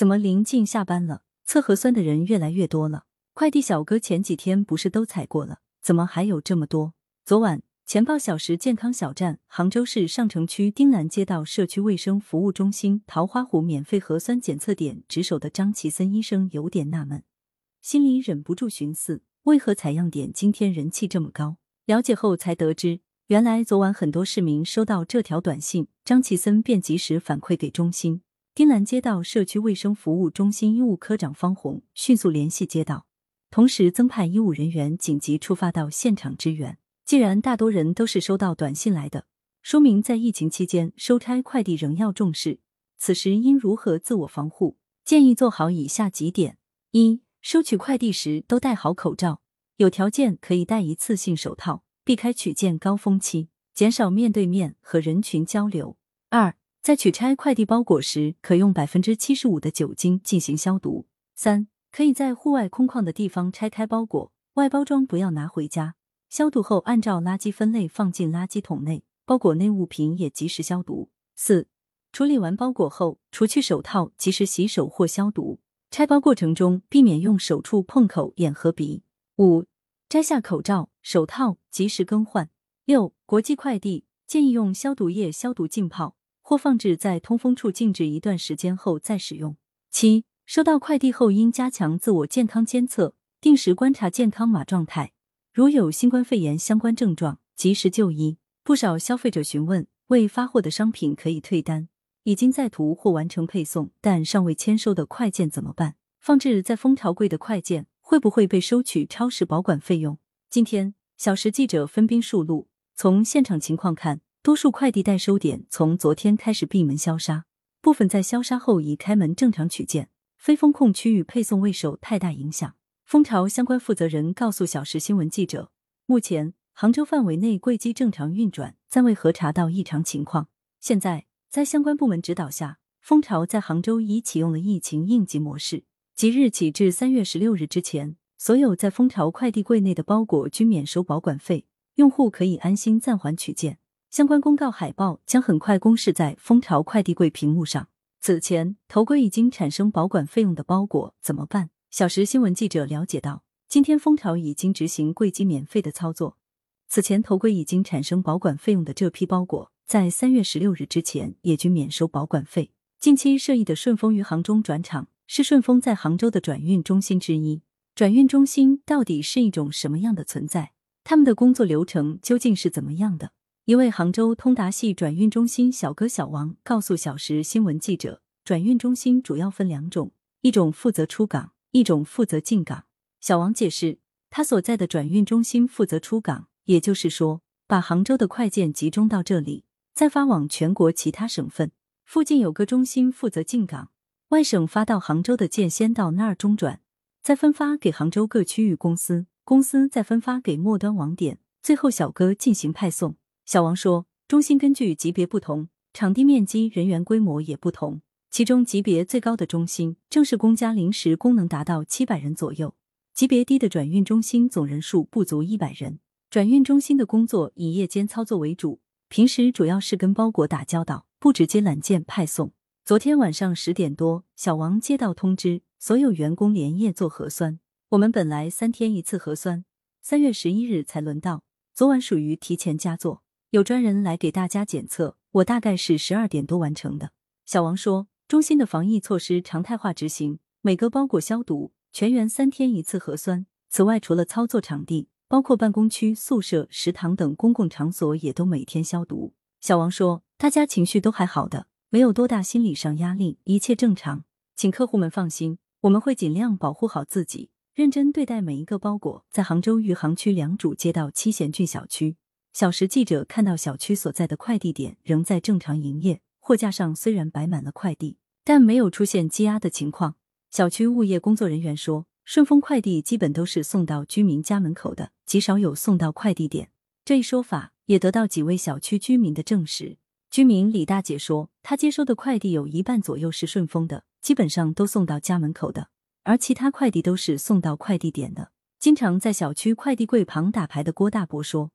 怎么临近下班了，测核酸的人越来越多了？快递小哥前几天不是都采过了，怎么还有这么多？昨晚，前报小时健康小站杭州市上城区丁兰街道社区卫生服务中心桃花湖免费核酸检测点值守的张其森医生有点纳闷，心里忍不住寻思：为何采样点今天人气这么高？了解后才得知。原来昨晚很多市民收到这条短信，张其森便及时反馈给中心。丁兰街道社区卫生服务中心医务科长方红迅速联系街道，同时增派医务人员紧急出发到现场支援。既然大多人都是收到短信来的，说明在疫情期间收拆快递仍要重视。此时应如何自我防护？建议做好以下几点：一、收取快递时都戴好口罩，有条件可以戴一次性手套。避开取件高峰期，减少面对面和人群交流。二，在取拆快递包裹时，可用百分之七十五的酒精进行消毒。三，可以在户外空旷的地方拆开包裹，外包装不要拿回家。消毒后按照垃圾分类放进垃圾桶内，包裹内物品也及时消毒。四，处理完包裹后，除去手套，及时洗手或消毒。拆包过程中，避免用手触碰口、眼和鼻。五。摘下口罩、手套，及时更换。六、国际快递建议用消毒液消毒浸泡，或放置在通风处静置一段时间后再使用。七、收到快递后应加强自我健康监测，定时观察健康码状态，如有新冠肺炎相关症状，及时就医。不少消费者询问，未发货的商品可以退单，已经在途或完成配送但尚未签收的快件怎么办？放置在蜂巢柜的快件。会不会被收取超时保管费用？今天，小时记者分兵数路，从现场情况看，多数快递代收点从昨天开始闭门消杀，部分在消杀后已开门正常取件，非封控区域配送未受太大影响。蜂巢相关负责人告诉小时新闻记者，目前杭州范围内柜机正常运转，暂未核查到异常情况。现在，在相关部门指导下，蜂巢在杭州已启用了疫情应急模式。即日起至三月十六日之前，所有在蜂巢快递柜内的包裹均免收保管费，用户可以安心暂缓取件。相关公告海报将很快公示在蜂巢快递柜屏幕上。此前头柜已经产生保管费用的包裹怎么办？小时新闻记者了解到，今天蜂巢已经执行柜机免费的操作。此前头柜已经产生保管费用的这批包裹，在三月十六日之前也均免收保管费。近期设立的顺丰余杭中转场。是顺丰在杭州的转运中心之一。转运中心到底是一种什么样的存在？他们的工作流程究竟是怎么样的？一位杭州通达系转运中心小哥小王告诉小时新闻记者，转运中心主要分两种，一种负责出港，一种负责进港。小王解释，他所在的转运中心负责出港，也就是说，把杭州的快件集中到这里，再发往全国其他省份。附近有个中心负责进港。外省发到杭州的件先到那儿中转，再分发给杭州各区域公司，公司再分发给末端网点，最后小哥进行派送。小王说，中心根据级别不同，场地面积、人员规模也不同。其中级别最高的中心，正式工加临时工能达到七百人左右；级别低的转运中心，总人数不足一百人。转运中心的工作以夜间操作为主，平时主要是跟包裹打交道，不直接揽件派送。昨天晚上十点多，小王接到通知，所有员工连夜做核酸。我们本来三天一次核酸，三月十一日才轮到，昨晚属于提前加做，有专人来给大家检测。我大概是十二点多完成的。小王说，中心的防疫措施常态化执行，每个包裹消毒，全员三天一次核酸。此外，除了操作场地，包括办公区、宿舍、食堂等公共场所也都每天消毒。小王说，大家情绪都还好的。没有多大心理上压力，一切正常，请客户们放心，我们会尽量保护好自己，认真对待每一个包裹。在杭州余杭区良渚街道七贤郡小区，小时记者看到小区所在的快递点仍在正常营业，货架上虽然摆满了快递，但没有出现积压的情况。小区物业工作人员说，顺丰快递基本都是送到居民家门口的，极少有送到快递点。这一说法也得到几位小区居民的证实。居民李大姐说，她接收的快递有一半左右是顺丰的，基本上都送到家门口的，而其他快递都是送到快递点的。经常在小区快递柜旁打牌的郭大伯说，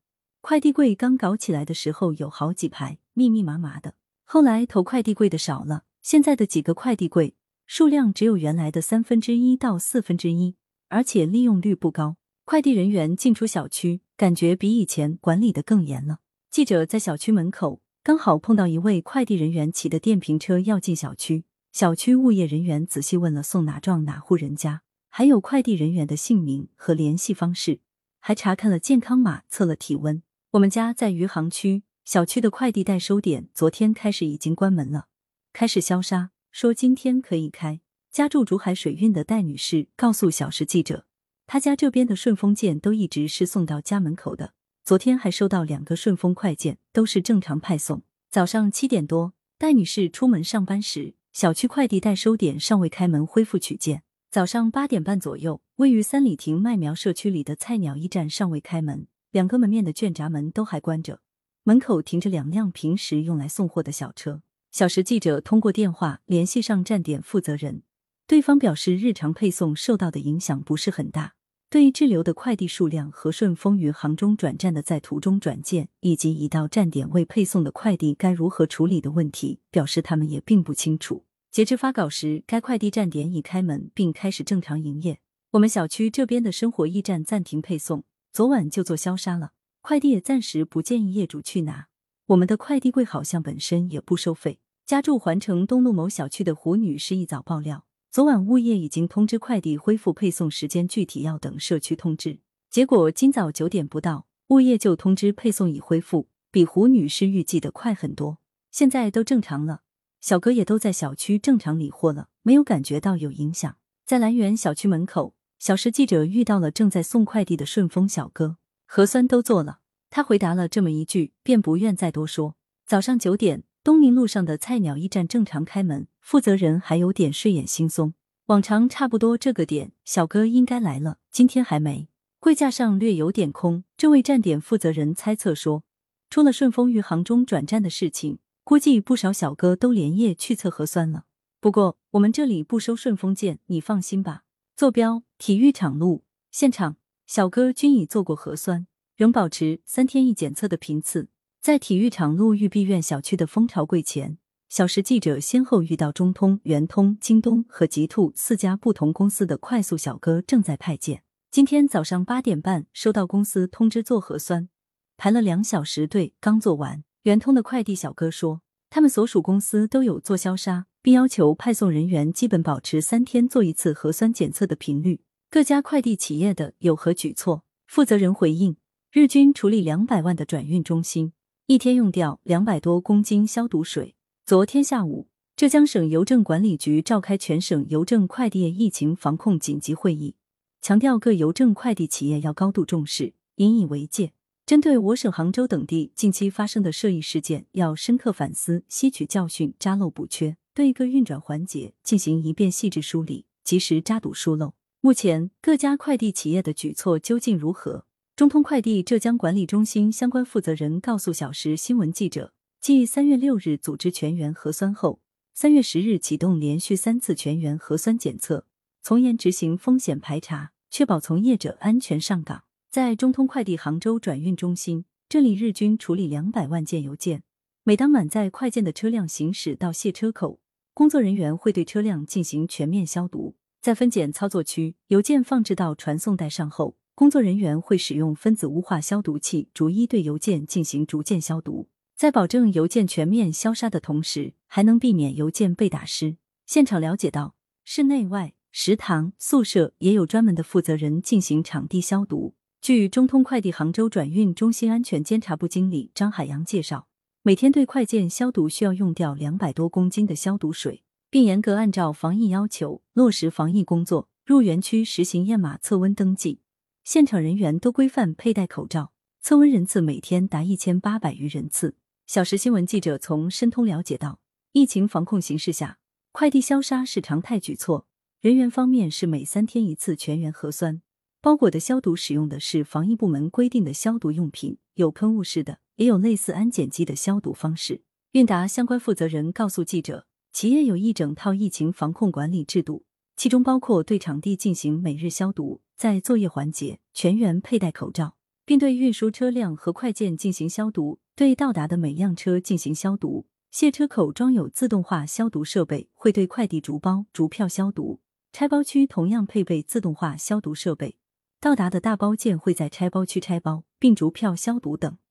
快递柜刚搞起来的时候有好几排，密密麻麻的，后来投快递柜的少了，现在的几个快递柜数量只有原来的三分之一到四分之一，而且利用率不高。快递人员进出小区，感觉比以前管理的更严了。记者在小区门口刚好碰到一位快递人员骑的电瓶车要进小区，小区物业人员仔细问了送哪幢哪户人家，还有快递人员的姓名和联系方式，还查看了健康码，测了体温。我们家在余杭区。小区的快递代收点昨天开始已经关门了，开始消杀，说今天可以开。家住竹海水运的戴女士告诉小时记者，她家这边的顺丰件都一直是送到家门口的，昨天还收到两个顺丰快件，都是正常派送。早上七点多，戴女士出门上班时，小区快递代收点尚未开门恢复取件。早上八点半左右，位于三里亭麦苗社区里的菜鸟驿站尚未开门，两个门面的卷闸门都还关着。门口停着两辆平时用来送货的小车。小时记者通过电话联系上站点负责人，对方表示日常配送受到的影响不是很大。对于滞留的快递数量和顺丰于杭中转站的在途中转件，以及已到站点未配送的快递该如何处理的问题，表示他们也并不清楚。截至发稿时，该快递站点已开门并开始正常营业。我们小区这边的生活驿站暂停配送，昨晚就做消杀了。快递也暂时不建议业主去拿。我们的快递柜好像本身也不收费。家住环城东路某小区的胡女士一早爆料，昨晚物业已经通知快递恢复配送时间，具体要等社区通知。结果今早九点不到，物业就通知配送已恢复，比胡女士预计的快很多。现在都正常了，小哥也都在小区正常理货了，没有感觉到有影响。在兰园小区门口，小时记者遇到了正在送快递的顺丰小哥。核酸都做了，他回答了这么一句，便不愿再多说。早上九点，东宁路上的菜鸟驿站正常开门，负责人还有点睡眼惺忪。往常差不多这个点，小哥应该来了，今天还没。柜架上略有点空。这位站点负责人猜测说，出了顺丰余杭中转站的事情，估计不少小哥都连夜去测核酸了。不过我们这里不收顺丰件，你放心吧。坐标：体育场路，现场。小哥均已做过核酸，仍保持三天一检测的频次。在体育场路玉碧苑小区的蜂巢柜前，小时记者先后遇到中通、圆通、京东和极兔四家不同公司的快速小哥正在派件。今天早上八点半收到公司通知做核酸，排了两小时队，刚做完。圆通的快递小哥说，他们所属公司都有做消杀，并要求派送人员基本保持三天做一次核酸检测的频率。各家快递企业的有何举措？负责人回应：日均处理两百万的转运中心，一天用掉两百多公斤消毒水。昨天下午，浙江省邮政管理局召开全省邮政快递业疫情防控紧急会议，强调各邮政快递企业要高度重视，引以为戒。针对我省杭州等地近期发生的涉疫事件，要深刻反思，吸取教训，扎漏补缺，对各运转环节进行一遍细致梳理，及时扎堵疏漏。目前各家快递企业的举措究竟如何？中通快递浙江管理中心相关负责人告诉小时新闻记者，继三月六日组织全员核酸后，三月十日启动连续三次全员核酸检测，从严执行风险排查，确保从业者安全上岗。在中通快递杭州转运中心，这里日均处理两百万件邮件。每当满载快件的车辆行驶到卸车口，工作人员会对车辆进行全面消毒。在分拣操作区，邮件放置到传送带上后，工作人员会使用分子雾化消毒器逐一对邮件进行逐件消毒，在保证邮件全面消杀的同时，还能避免邮件被打湿。现场了解到，室内外、食堂、宿舍也有专门的负责人进行场地消毒。据中通快递杭州转运中心安全监察部经理张海洋介绍，每天对快件消毒需要用掉两百多公斤的消毒水。并严格按照防疫要求落实防疫工作，入园区实行验码测温登记，现场人员都规范佩戴口罩，测温人次每天达一千八百余人次。小时新闻记者从申通了解到，疫情防控形势下，快递消杀是常态举措，人员方面是每三天一次全员核酸，包裹的消毒使用的是防疫部门规定的消毒用品，有喷雾式的，也有类似安检机的消毒方式。韵达相关负责人告诉记者。企业有一整套疫情防控管理制度，其中包括对场地进行每日消毒，在作业环节全员佩戴口罩，并对运输车辆和快件进行消毒，对到达的每辆车进行消毒。卸车口装有自动化消毒设备，会对快递逐包、逐票消毒。拆包区同样配备自动化消毒设备，到达的大包件会在拆包区拆包，并逐票消毒等。